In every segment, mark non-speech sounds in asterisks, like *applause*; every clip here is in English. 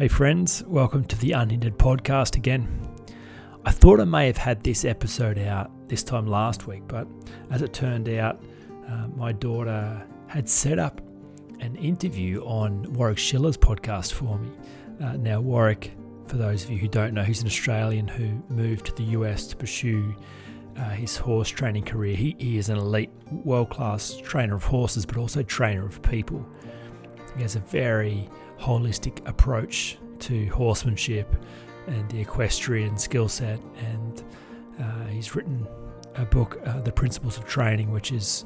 Hey, friends, welcome to the Unhindered podcast again. I thought I may have had this episode out this time last week, but as it turned out, uh, my daughter had set up an interview on Warwick Schiller's podcast for me. Uh, now, Warwick, for those of you who don't know, he's an Australian who moved to the US to pursue uh, his horse training career. He, he is an elite, world class trainer of horses, but also trainer of people. He has a very holistic approach to horsemanship and the equestrian skill set. And uh, he's written a book, uh, The Principles of Training, which is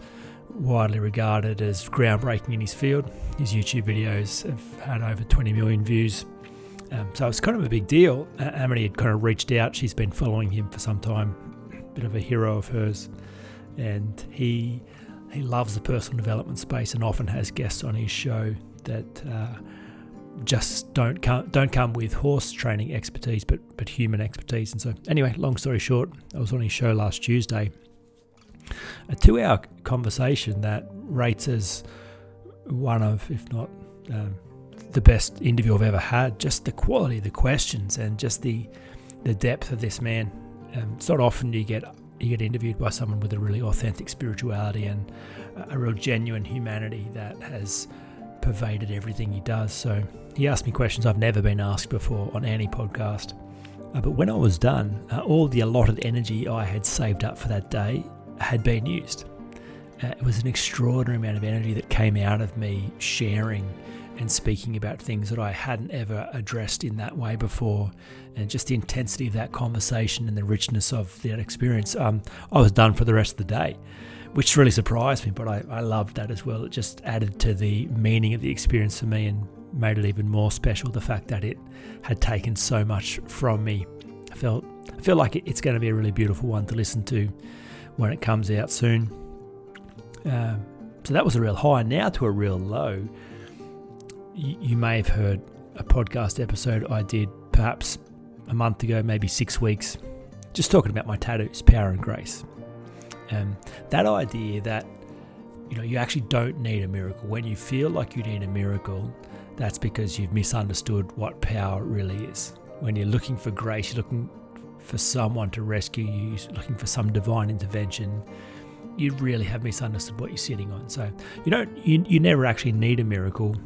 widely regarded as groundbreaking in his field. His YouTube videos have had over 20 million views. Um, so it's kind of a big deal. Uh, Amity had kind of reached out. She's been following him for some time, a bit of a hero of hers. And he he loves the personal development space and often has guests on his show that uh, just don't come don't come with horse training expertise, but but human expertise. And so, anyway, long story short, I was on his show last Tuesday. A two-hour conversation that rates as one of, if not um, the best interview I've ever had. Just the quality of the questions and just the the depth of this man. Um, it's not often you get you get interviewed by someone with a really authentic spirituality and a real genuine humanity that has pervaded everything he does. So he asked me questions I've never been asked before on any podcast. Uh, but when I was done, uh, all the allotted energy I had saved up for that day had been used. Uh, it was an extraordinary amount of energy that came out of me sharing and speaking about things that I hadn't ever addressed in that way before, and just the intensity of that conversation and the richness of that experience. Um, I was done for the rest of the day which really surprised me, but I, I loved that as well. It just added to the meaning of the experience for me and made it even more special. The fact that it had taken so much from me. I felt I feel like it's going to be a really beautiful one to listen to when it comes out soon. Um, so that was a real high. Now to a real low. You, you may have heard a podcast episode I did perhaps a month ago, maybe six weeks, just talking about my tattoos, power and grace. Um, that idea that you know you actually don't need a miracle. When you feel like you need a miracle, that's because you've misunderstood what power really is. When you're looking for grace, you're looking for someone to rescue you, you're looking for some divine intervention. You really have misunderstood what you're sitting on. So you don't you, you never actually need a miracle.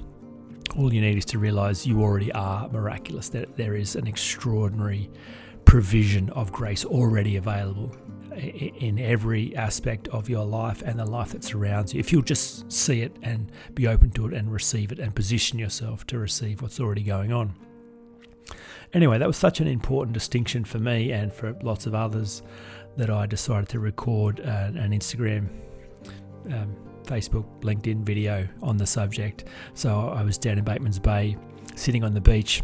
All you need is to realize you already are miraculous, that there is an extraordinary provision of grace already available in every aspect of your life and the life that surrounds you. If you'll just see it and be open to it and receive it and position yourself to receive what's already going on. Anyway, that was such an important distinction for me and for lots of others that I decided to record an, an Instagram, um, Facebook, LinkedIn video on the subject. So I was down in Bateman's Bay, sitting on the beach,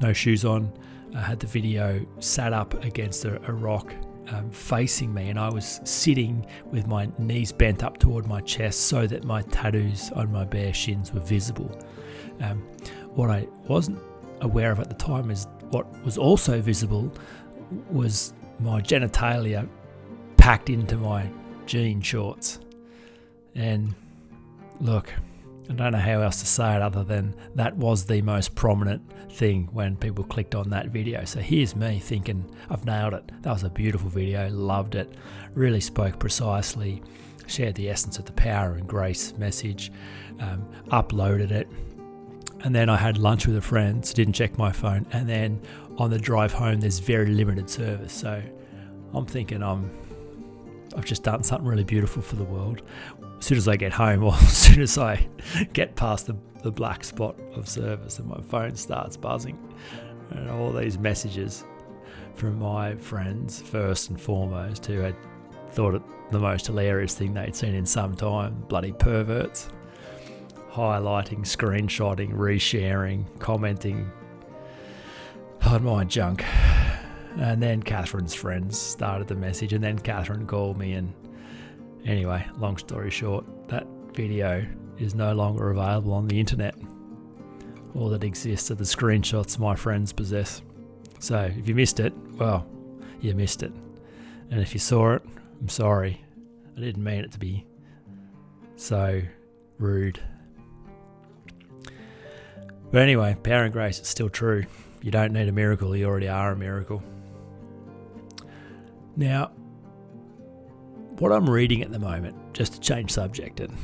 no shoes on. I had the video sat up against a, a rock um, facing me, and I was sitting with my knees bent up toward my chest so that my tattoos on my bare shins were visible. Um, what I wasn't aware of at the time is what was also visible was my genitalia packed into my jean shorts. And look, I don't know how else to say it other than that was the most prominent thing when people clicked on that video. So here's me thinking, I've nailed it. That was a beautiful video, loved it, really spoke precisely, shared the essence of the power and grace message, um, uploaded it. And then I had lunch with a friend, so didn't check my phone. And then on the drive home, there's very limited service. So I'm thinking I'm I've just done something really beautiful for the world. As soon as I get home, *laughs* or as soon as I get past the, the black spot of service and my phone starts buzzing, and all these messages from my friends, first and foremost, who had thought it the most hilarious thing they'd seen in some time bloody perverts. Highlighting, screenshotting, resharing, commenting on my junk. And then Catherine's friends started the message, and then Catherine called me. And anyway, long story short, that video is no longer available on the internet. All that exists are the screenshots my friends possess. So if you missed it, well, you missed it. And if you saw it, I'm sorry. I didn't mean it to be so rude. But anyway, power and grace is still true. You don't need a miracle, you already are a miracle. Now, what I'm reading at the moment, just to change subject, and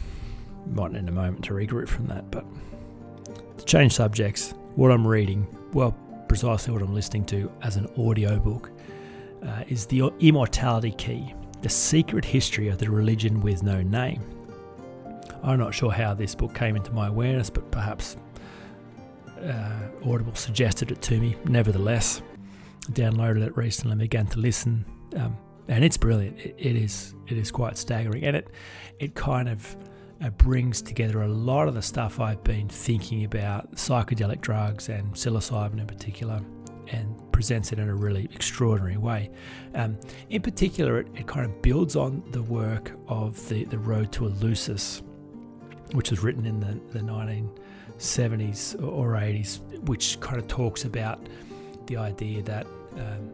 might need a moment to regroup from that, but to change subjects, what I'm reading, well, precisely what I'm listening to as an audiobook, uh, is The Immortality Key The Secret History of the Religion with No Name. I'm not sure how this book came into my awareness, but perhaps uh, Audible suggested it to me. Nevertheless, I downloaded it recently and began to listen. Um, and it's brilliant. It, it is it is quite staggering, and it it kind of uh, brings together a lot of the stuff I've been thinking about psychedelic drugs and psilocybin in particular, and presents it in a really extraordinary way. Um, in particular, it, it, kind of builds on the work of the the Road to Eleusis, which was written in the the 1970s or 80s, which kind of talks about the idea that um,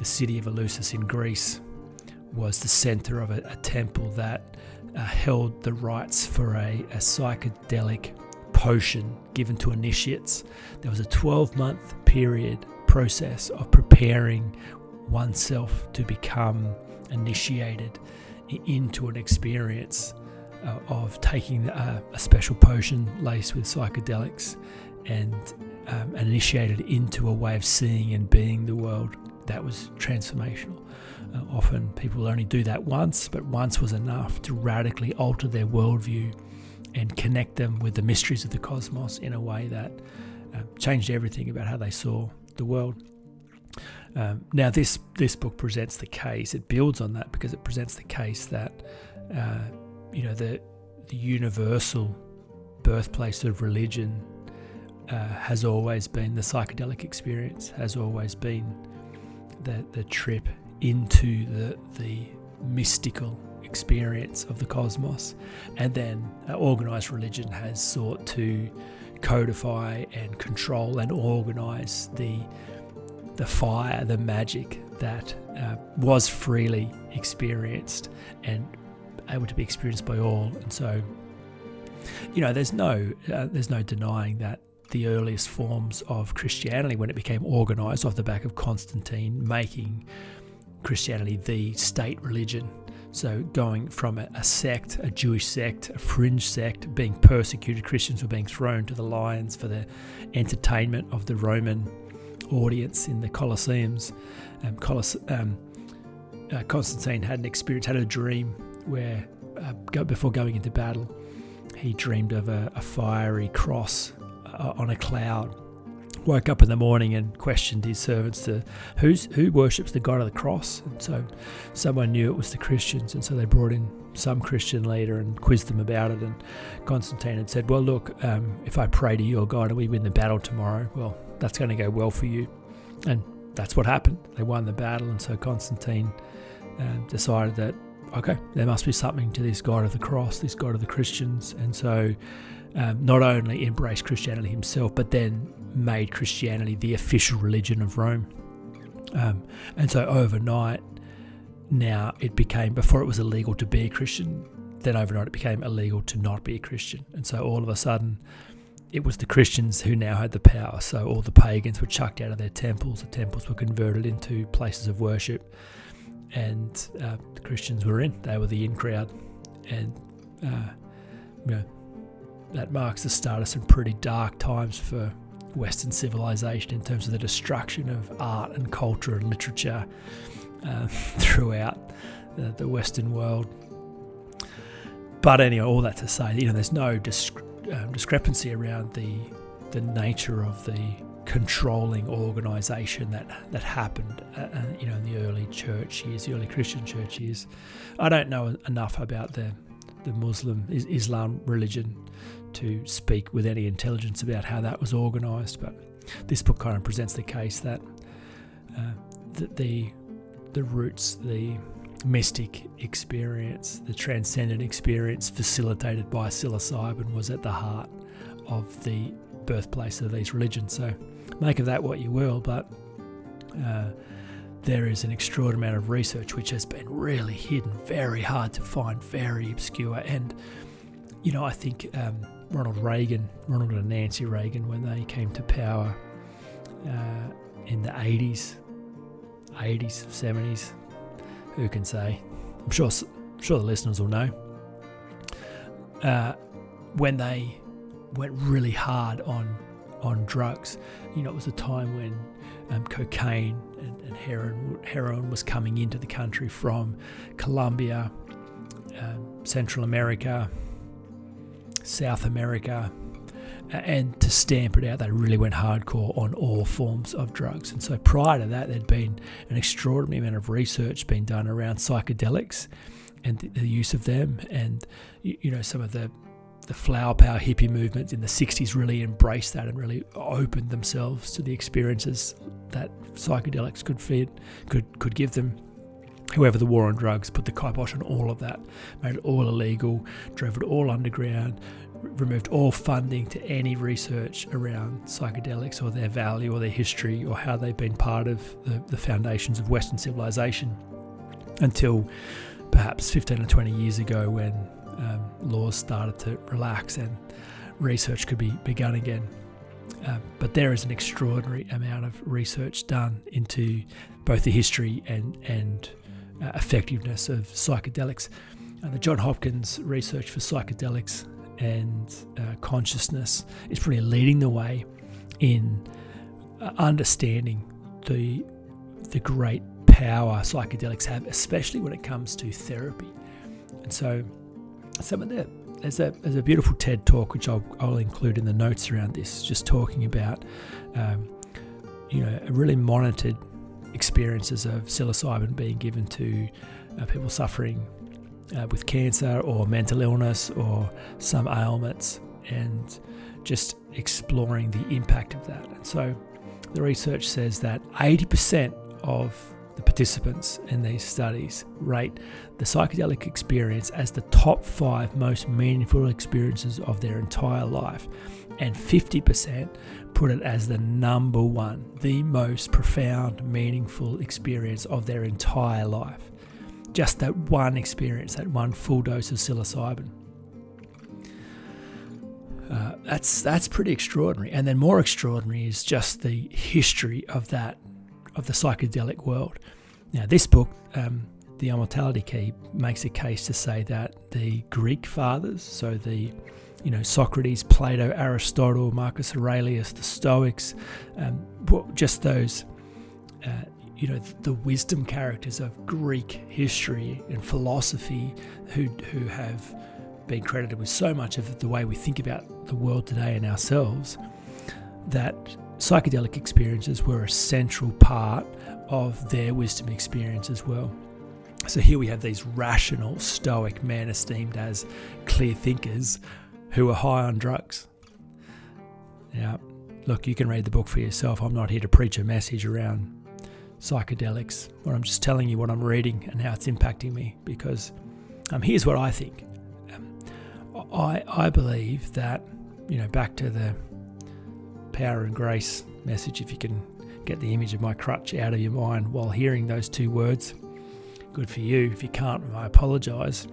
the city of Eleusis in Greece was the center of a, a temple that uh, held the rites for a, a psychedelic potion given to initiates. There was a 12 month period process of preparing oneself to become initiated into an experience uh, of taking a, a, special potion laced with psychedelics and, um, and initiated into a way of seeing and being the world that was transformational. Uh, often people only do that once, but once was enough to radically alter their worldview and connect them with the mysteries of the cosmos in a way that uh, changed everything about how they saw the world. Um, now, this this book presents the case. It builds on that because it presents the case that uh, you know the the universal birthplace of religion uh, has always been the psychedelic experience. Has always been the, the trip into the, the mystical experience of the cosmos. And then uh, organized religion has sought to codify and control and organize the, the fire, the magic that uh, was freely experienced and able to be experienced by all. And so, you know, there's no uh, there's no denying that the earliest forms of Christianity when it became organized off the back of Constantine making Christianity the state religion. So, going from a, sect, a Jewish sect, a fringe sect, being persecuted, Christians were being thrown to the lions for the entertainment of the Roman audience in the Colosseums. Um, um, uh, Constantine had an experience, had a dream where, uh, go, before going into battle, he dreamed of a, a fiery cross on a cloud. Woke up in the morning and questioned his servants to who's who worships the God of the cross. And so someone knew it was the Christians, and so they brought in some Christian leader and quizzed them about it. And Constantine had said, "Well, look, um, if I pray to your God and we win the battle tomorrow, well, that's going to go well for you." And that's what happened. They won the battle, and so Constantine uh, decided that okay, there must be something to this God of the cross, this God of the Christians, and so um, not only embraced Christianity himself, but then made Christianity the official religion of Rome. Um, and so overnight, now it became, before it was illegal to be a Christian, then overnight it became illegal to not be a Christian. And so all of a sudden, it was the Christians who now had the power. So all the pagans were chucked out of their temples, the temples were converted into places of worship, and uh, the Christians were in. They were the in crowd. And, uh, you know, that marks the start of some pretty dark times for Western civilization in terms of the destruction of art and culture and literature uh, *laughs* throughout the, the, Western world. But anyway, all that to say, you know, there's no um, discrepancy around the the nature of the controlling organisation that that happened, uh, uh, you know, in the early church years, the early Christian church years. I don't know enough about the the Muslim Islam religion to speak with any intelligence about how that was organised. But this book kind of presents the case that uh, the, the the roots, the mystic experience, the transcendent experience facilitated by psilocybin was at the heart of the birthplace of these religions. So make of that what you will, but uh, there is an extraordinary amount of research which has been really hidden, very hard to find, very obscure. And, you know, I think um, Ronald Reagan, Ronald and Nancy Reagan, when they came to power uh, in the 80s, 80s, 70s. Who can say? I'm sure, I'm sure the listeners will know. Uh, when they went really hard on on drugs, you know, it was a time when um, cocaine and, and, heroin heroin was coming into the country from Colombia, um, Central America, South America, and to stamp it out, they really went hardcore on all forms of drugs. And so prior to that, there'd been an extraordinary amount of research being done around psychedelics and the, the use of them, and you know some of the the flower power hippie movement in the 60s really embraced that and really opened themselves to the experiences that psychedelics could feed, could could give them. However, the war on drugs put the kibosh on all of that, made it all illegal, drove it all underground, removed all funding to any research around psychedelics or their value or their history or how they've been part of the, the foundations of Western civilization until perhaps 15 or 20 years ago when um, laws started to relax and research could be begun again. Uh, but there is an extraordinary amount of research done into both the history and and uh, effectiveness of psychedelics. And the John Hopkins research for psychedelics and uh, consciousness is really leading the way in uh, understanding the the great power psychedelics have, especially when it comes to therapy. And so some of the there's a there's a beautiful TED talk which I'll, I'll include in the notes around this, just talking about um, you know really monitored experiences of psilocybin being given to uh, people suffering uh, with cancer or mental illness or some ailments, and just exploring the impact of that. And so the research says that 80% of the participants in these studies rate the psychedelic experience as the top five most meaningful experiences of their entire life, and 50% put it as the number one, the most profound, meaningful experience of their entire life. Just that one experience, that one full dose of psilocybin. Uh, that's that's pretty extraordinary, and then more extraordinary is just the history of that of the psychedelic world. Now, this book, um, The Immortality Key, makes a case to say that the Greek fathers, so the you know Socrates, Plato, Aristotle, Marcus Aurelius, the Stoics, um, just those uh, you know the wisdom characters of Greek history and philosophy who who have been credited with so much of the way we think about the world today and ourselves that psychedelic experiences were a central part of their wisdom experience as well. So here we have these rational, stoic men esteemed as clear thinkers who are high on drugs. Now, look, you can read the book for yourself. I'm not here to preach a message around psychedelics, I'm just telling you what I'm reading and how it's impacting me because um, here's what I think. Um, I, I believe that, you know, back to the power and grace message, if you can get the image of my crutch out of your mind while hearing those two words. Good for you. If you can't, I apologise.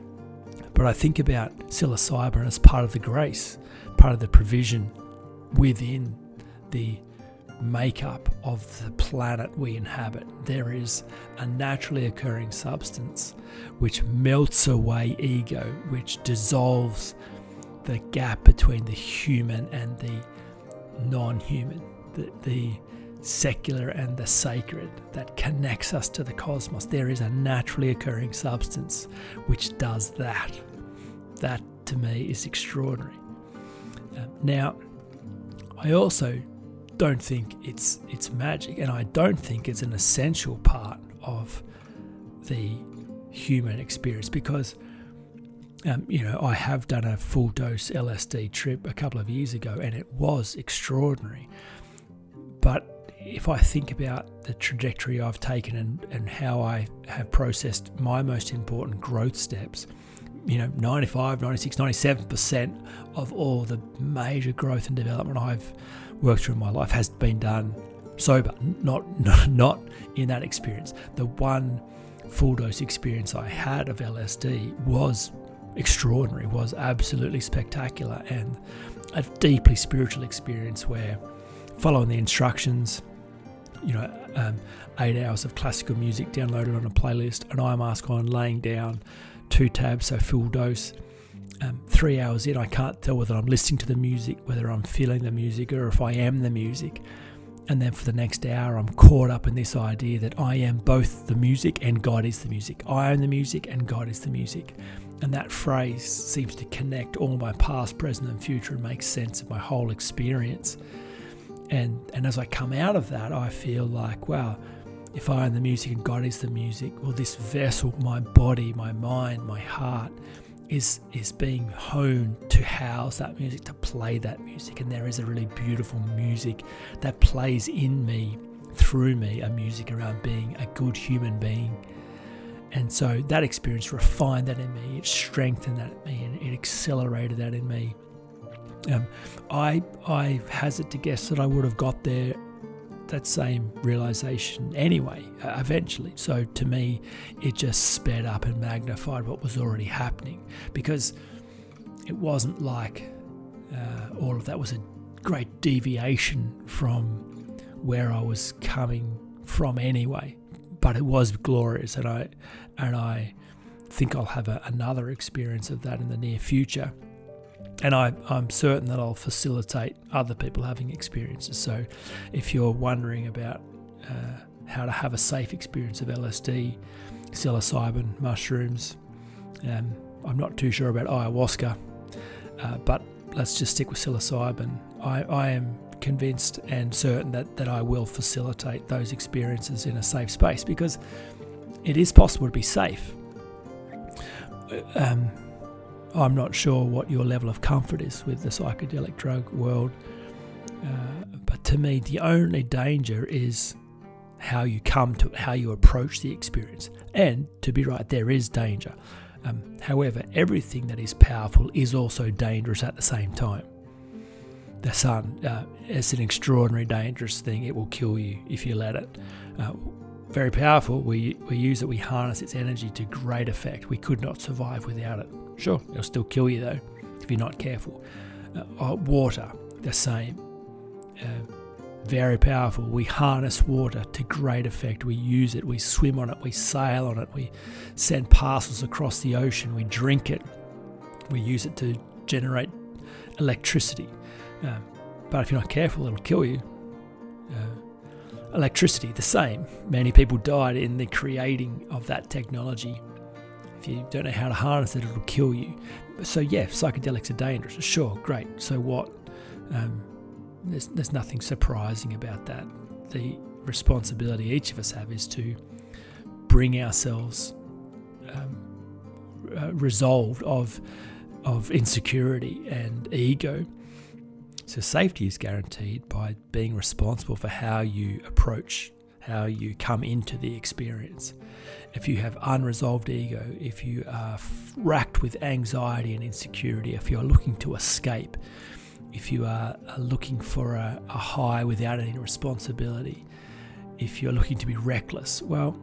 But I think about psilocybin as part of the grace, part of the provision within the makeup of the planet we inhabit. There is a naturally occurring substance which melts away ego, which dissolves the gap between the human and the non human, the, the secular and the sacred that connects us to the cosmos. There is a naturally occurring substance which does that. That to me is extraordinary. Um, now, I also don't think it's it's magic, and I don't think it's an essential part of the human experience because. Um, you know, I have done a full dose LSD trip a couple of years ago, and it was extraordinary. But if I think about the trajectory I've taken and, and how I have processed my most important growth steps, you know, 95, 96, 97% of all the major growth and development I've worked through in my life has been done sober, not, *laughs* not, not in that experience. The one full dose experience I had of LSD was extraordinary, was absolutely spectacular, and a deeply spiritual experience where following the instructions, you know, um, eight hours of classical music downloaded on a playlist, an eye mask on, laying down, two tabs, so full dose. Um, three hours in, I can't tell whether I'm listening to the music, whether I'm feeling the music, or if I am the music. And then for the next hour, I'm caught up in this idea that I am both the music and God is the music. I am the music and God is the music. And that phrase seems to connect all my past, present, and future and make sense of my whole experience. And, and as I come out of that, I feel like, wow, if I am the music and God is the music, well, this vessel, my body, my mind, my heart, is is being honed to house that music, to play that music. And there is a really beautiful music that plays in me, through me, a music around being a good human being. And so that experience refined that in me, it strengthened that in me, and it accelerated that in me. Um, I I hazard to guess that I would have got there that same realization anyway, uh, eventually. So to me, it just sped up and magnified what was already happening because it wasn't like uh, all of that was a great deviation from where I was coming from anyway. But it was glorious, and I and I think I'll have a, another experience of that in the near future and I, am certain that I'll facilitate other people having experiences. So, if you're wondering about uh, how to have a safe experience of LSD, psilocybin, mushrooms, um, I'm not too sure about ayahuasca, uh, but let's just stick with psilocybin. I, I am convinced and certain that, that I will facilitate those experiences in a safe space because it is possible to be safe. Um, I'm not sure what your level of comfort is with the psychedelic drug world, uh, but to me, the only danger is how you come to it, how you approach the experience. And to be right, there is danger. Um, however, everything that is powerful is also dangerous at the same time. The sun uh, is an extraordinary dangerous thing. It will kill you if you let it. Uh, very powerful. We, we use it, we harness its energy to great effect. We could not survive without it. Sure, it'll still kill you though if you're not careful. Uh, uh, water, the same. Uh, very powerful. We harness water to great effect. We use it, we swim on it, we sail on it, we send parcels across the ocean, we drink it, we use it to generate electricity. Uh, but if you're not careful, it'll kill you. Electricity, the same. Many people died in the creating of that technology if you don't know how to harness it, it'll kill you. So, yeah, psychedelics are dangerous. Sure, great. So what? Um, there's, there's nothing surprising about that. The responsibility each of us have is to bring ourselves um, uh, resolved of of insecurity and ego. So safety is guaranteed by being responsible for how you approach how you come into the experience. If you have unresolved ego, if you are racked with anxiety and insecurity, if you're looking to escape, if you are looking for a, a high without any responsibility, if you're looking to be reckless, well,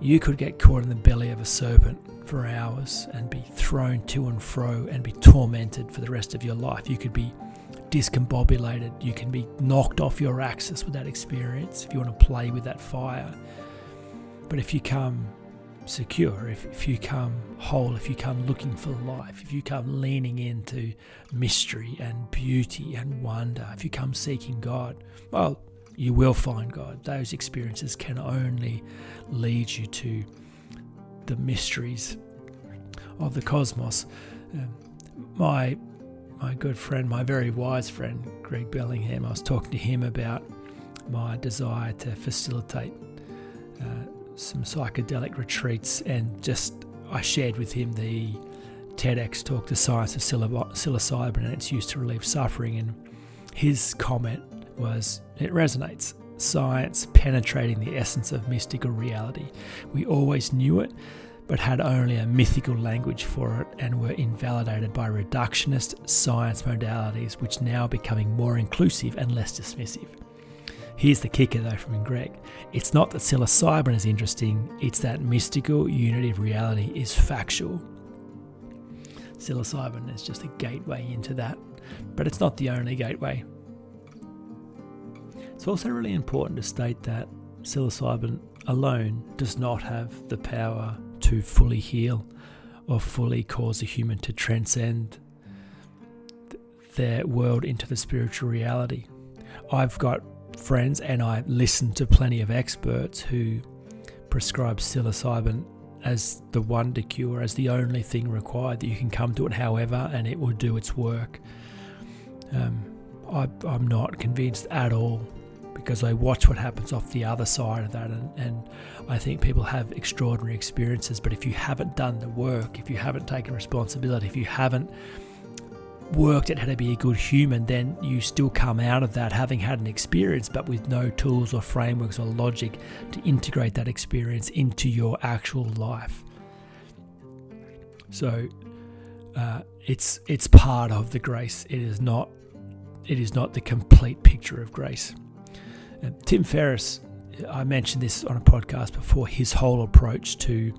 you could get caught in the belly of a serpent for hours and be thrown to and fro and be tormented for the rest of your life. You could be discombobulated. You can be knocked off your axis with that experience if you want to play with that fire. But if you come secure, if, if you come whole, if you come looking for life, if you come leaning into mystery and beauty and wonder, if you come seeking God, well, you will find God. Those experiences can only lead you to the mysteries of the cosmos. Um, my my good friend, my very wise friend, Greg Bellingham, I was talking to him about my desire to facilitate uh, some psychedelic retreats, and just I shared with him the TEDx talk, The Science of Psilocybin and its use to relieve suffering. And his comment was, It resonates. Science penetrating the essence of mystical reality. We always knew it, but had only a mythical language for it and were invalidated by reductionist science modalities, which now are becoming more inclusive and less dismissive. Here's the kicker though from Greg. It's not that psilocybin is interesting, it's that mystical unity of reality is factual. Psilocybin is just a gateway into that, but it's not the only gateway. It's also really important to state that psilocybin alone does not have the power to fully heal or fully cause a human to transcend their world into the spiritual reality. I've got friends and I listen to plenty of experts who prescribe psilocybin as the wonder cure, as the only thing required that you can come to it however and it will do its work. Um, I, am not convinced at all because I watch what happens off the other side of that, and, and I think people have extraordinary experiences. But if you haven't done the work, if you haven't taken responsibility, if you haven't worked at how to be a good human, then you still come out of that having had an experience, but with no tools or frameworks or logic to integrate that experience into your actual life. So uh, it's it's part of the grace. It is not it is not the complete picture of grace. Uh, Tim Ferriss, I mentioned this on a podcast before. His whole approach to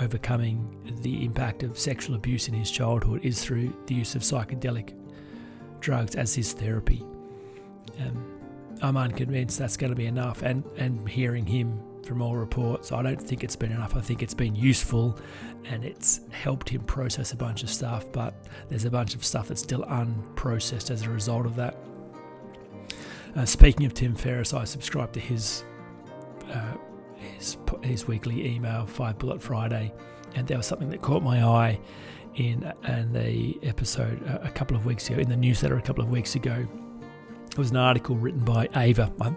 overcoming the impact of sexual abuse in his childhood is through the use of psychedelic drugs as his therapy. Um, I'm unconvinced that's going to be enough. And, and hearing him from all reports, I don't think it's been enough. I think it's been useful and it's helped him process a bunch of stuff, but there's a bunch of stuff that's still unprocessed as a result of that. Uh, speaking of Tim Ferriss, I subscribe to his uh, his, his weekly email, Five Bullet Friday, and there was something that caught my eye in, the episode a, a couple of weeks ago, in the newsletter a couple of weeks ago. It was an article written by Ava. I,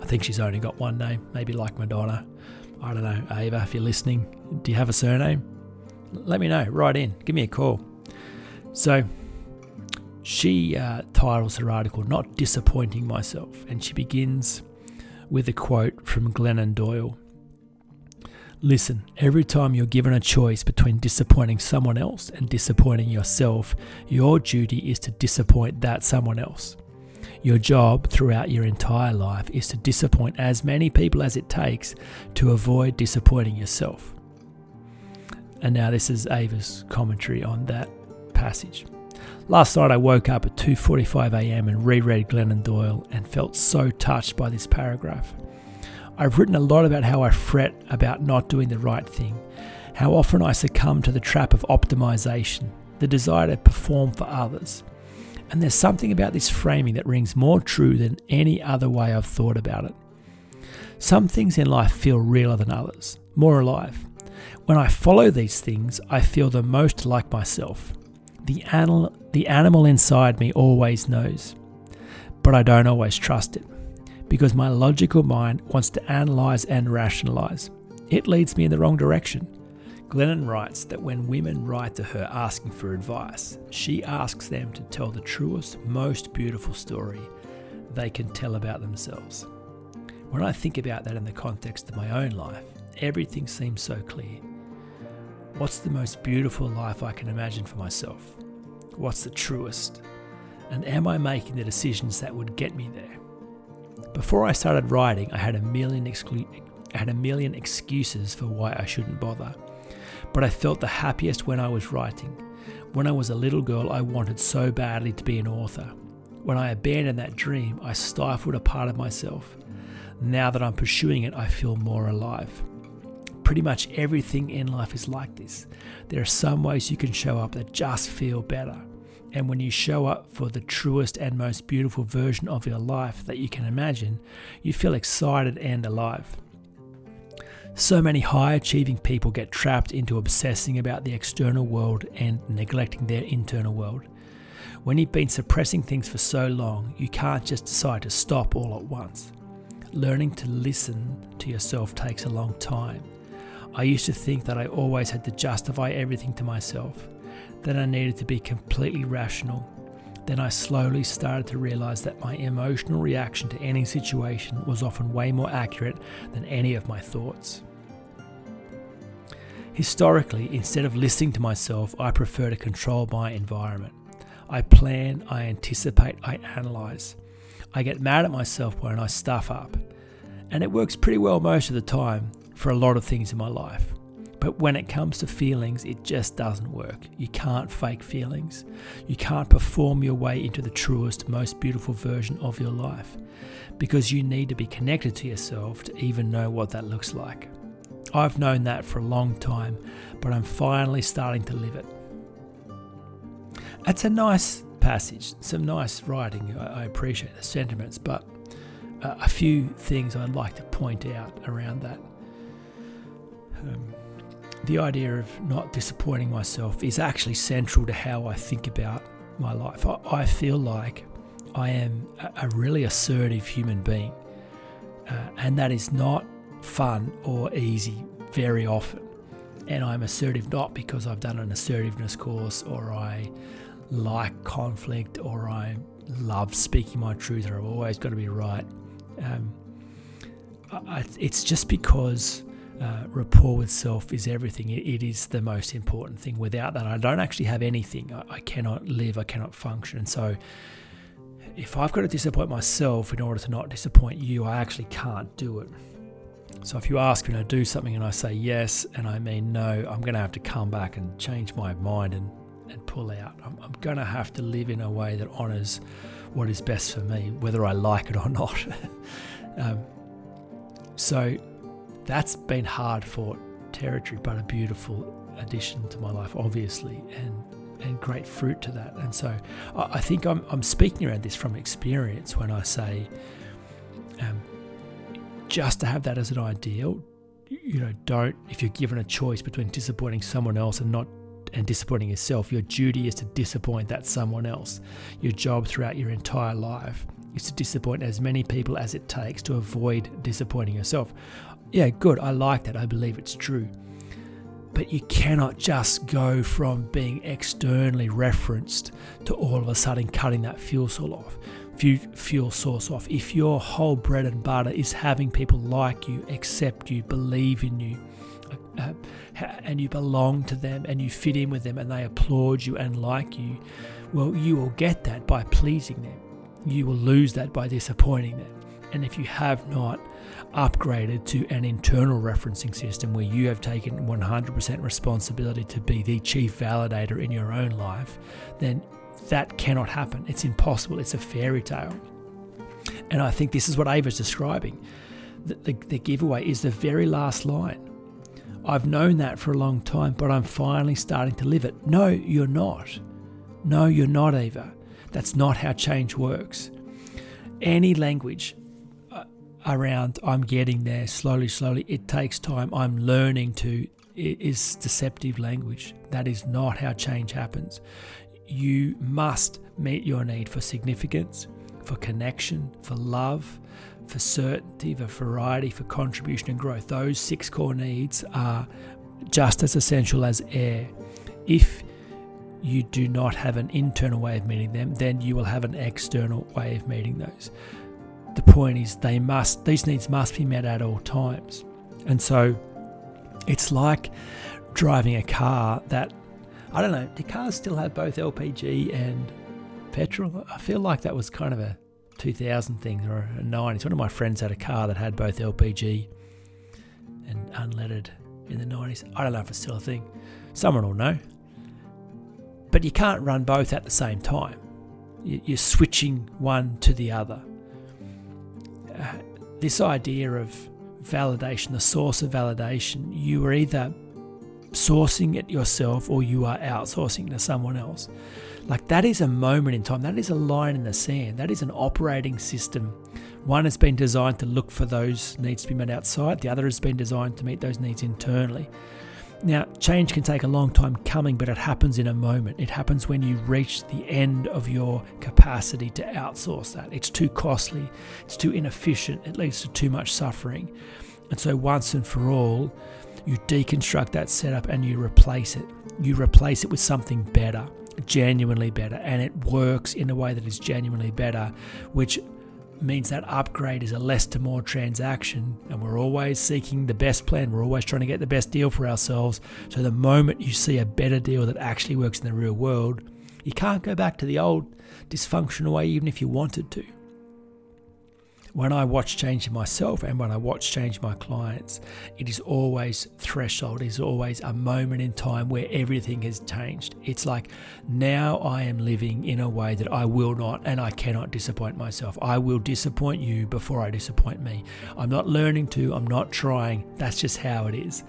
I think she's only got one name, maybe like Madonna. I don't know, Ava, if you're listening, do you have a surname? Let me know, write in, give me a call. So, she uh, titles her article Not Disappointing Myself, and she begins with a quote from Glennon Doyle Listen, every time you're given a choice between disappointing someone else and disappointing yourself, your duty is to disappoint that someone else. Your job throughout your entire life is to disappoint as many people as it takes to avoid disappointing yourself. And now this is Ava's commentary on that passage. Last night I woke up at 2:45 a.m. and reread Glennon Doyle and felt so touched by this paragraph. I've written a lot about how I fret about not doing the right thing, how often I succumb to the trap of optimization, the desire to perform for others. And there's something about this framing that rings more true than any other way I've thought about it. Some things in life feel realer than others, more alive. When I follow these things, I feel the most like myself. The, animal, the animal inside me always knows, but I don't always trust it because my logical mind wants to analyze and rationalize. It leads me in the wrong direction. Glennon writes that when women write to her asking for advice, she asks them to tell the truest, most beautiful story they can tell about themselves. When I think about that in the context of my own life, everything seems so clear. What's the most beautiful life I can imagine for myself? What's the truest? And am I making the decisions that would get me there? Before I started writing, I had a million exclu- I had a million excuses for why I shouldn't bother. But I felt the happiest when I was writing. When I was a little girl, I wanted so badly to be an author. When I abandoned that dream, I stifled a part of myself. Now that I'm pursuing it, I feel more alive. Pretty much everything in life is like this. There are some ways you can show up that just feel better. And when you show up for the truest and most beautiful version of your life that you can imagine, you feel excited and alive. So many high achieving people get trapped into obsessing about the external world and neglecting their internal world. When you've been suppressing things for so long, you can't just decide to stop all at once. Learning to listen to yourself takes a long time. I used to think that I always had to justify everything to myself that I needed to be completely rational. Then I slowly started to realize that my emotional reaction to any situation was often way more accurate than any of my thoughts. Historically, instead of listening to myself, I prefer to control my environment. I plan, I anticipate, I analyze. I get mad at myself when I stuff up. And it works pretty well most of the time for a lot of things in my life. But when it comes to feelings, it just doesn't work. You can't fake feelings. You can't perform your way into the truest, most beautiful version of your life because you need to be connected to yourself to even know what that looks like. I've known that for a long time, but I'm finally starting to live it. It's a nice passage, some nice writing. I appreciate the sentiments, but uh, a few things I'd like to point out around that. Um, the idea of not disappointing myself is actually central to how I think about my life. I, I feel like I am a, a really assertive human being, uh, and that is not fun or easy very often. And I'm assertive not because I've done an assertiveness course or I like conflict or I love speaking my truth or I've always got to be right. Um, I, it's just because uh, rapport with self is everything. It, it is the most important thing. Without that, I don't actually have anything. I, I cannot live. I cannot function. And so, if I've got to disappoint myself in order to not disappoint you, I actually can't do it. So if you ask me to do something and I say yes and I mean no, I'm going to have to come back and change my mind and, and pull out. I'm, I'm going to have to live in a way that honors what is best for me, whether I like it or *laughs* not. um, so that's been hard fought territory, but a beautiful addition to my life, obviously, and and great fruit to that. And so I, I think I'm, I'm speaking around this from experience when I say um, just to have that as an ideal, you know, don't, if you're given a choice between disappointing someone else and not and disappointing yourself, your duty is to disappoint that someone else. Your job throughout your entire life is to disappoint as many people as it takes to avoid disappointing yourself. Yeah, good. I like that. I believe it's true. But you cannot just go from being externally referenced to all of a sudden cutting that fuel source off fuel source off. If your whole bread and butter is having people like you, accept you, believe in you, uh, and you belong to them and you fit in with them and they applaud you and like you, well, you will get that by pleasing them. You will lose that by disappointing them. And if you have not upgraded to an internal referencing system where you have taken 100% responsibility to be the chief validator in your own life, then that cannot happen. It's impossible. It's a fairy tale. And I think this is what Ava's describing. The, the, the, giveaway is the very last line. I've known that for a long time, but I'm finally starting to live it. No, you're not. No, you're not, Ava. That's not how change works. Any language around I'm getting there slowly, slowly, it takes time. I'm learning to is deceptive language. That is not how change happens you must meet your need for significance, for connection, for love, for certainty, for variety, for contribution and growth. Those six core needs are just as essential as air. If you do not have an internal way of meeting them, then you will have an external way of meeting those. The point is they must these needs must be met at all times. And so it's like driving a car that I don't know. Do cars still have both LPG and petrol? I feel like that was kind of a 2000 thing or a 90s. One of my friends had a car that had both LPG and unleaded in the 90s. I don't know if it's still a thing. Someone will know. But you can't run both at the same time. You're switching one to the other. This idea of validation, the source of validation, you are either sourcing it yourself or you are outsourcing to someone else. Like that is a moment in time, that is a line in the sand, that is an operating system. One has been designed to look for those needs to be met outside, the other has been designed to meet those needs internally. Now, change can take a long time coming, but it happens in a moment. It happens when you reach the end of your capacity to outsource that. It's too costly, it's too inefficient, it leads to too much suffering. And so, once and for all, you deconstruct that setup and you replace it. You replace it with something better, genuinely better, and it works in a way that is genuinely better, which means that upgrade is a less to more transaction and we're always seeking the best plan. We're always trying to get the best deal for ourselves. So the moment you see a better deal that actually works in the real world you can't go back to the old dysfunctional way even if you wanted to when I watch change in myself and when I watch change in my clients, it is always threshold, it is always a moment in time where everything has changed. It's like now I am living in a way that I will not and I cannot disappoint myself. I will disappoint you before I disappoint me. I'm not learning to, I'm not trying. That's just how it is.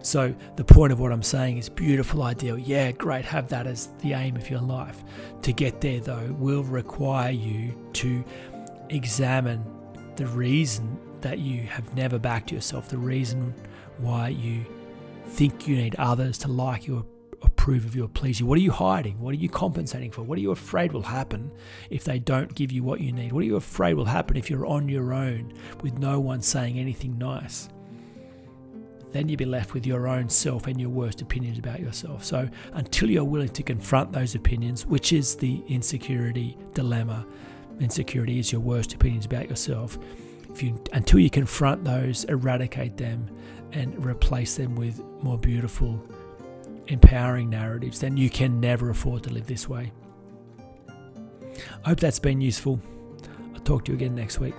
So, the point of what I'm saying is beautiful, ideal. Yeah, great, have that as the aim of your life. To get there, though, will require you to examine the reason that you have never backed yourself, the reason why you think you need others to like you, or approve of you, or please you. What are you hiding? What are you compensating for? What are you afraid will happen if they don't give you what you need? What are you afraid will happen if you're on your own with no one saying anything nice? Then you'll be left with your own self and your worst opinions about yourself. So, until you're willing to confront those opinions, which is the insecurity dilemma, insecurity is your worst opinions about yourself. If you until you confront those, eradicate them, and replace them with more beautiful, empowering narratives, then you can never afford to live this way. I hope that's been useful. I'll talk to you again next week.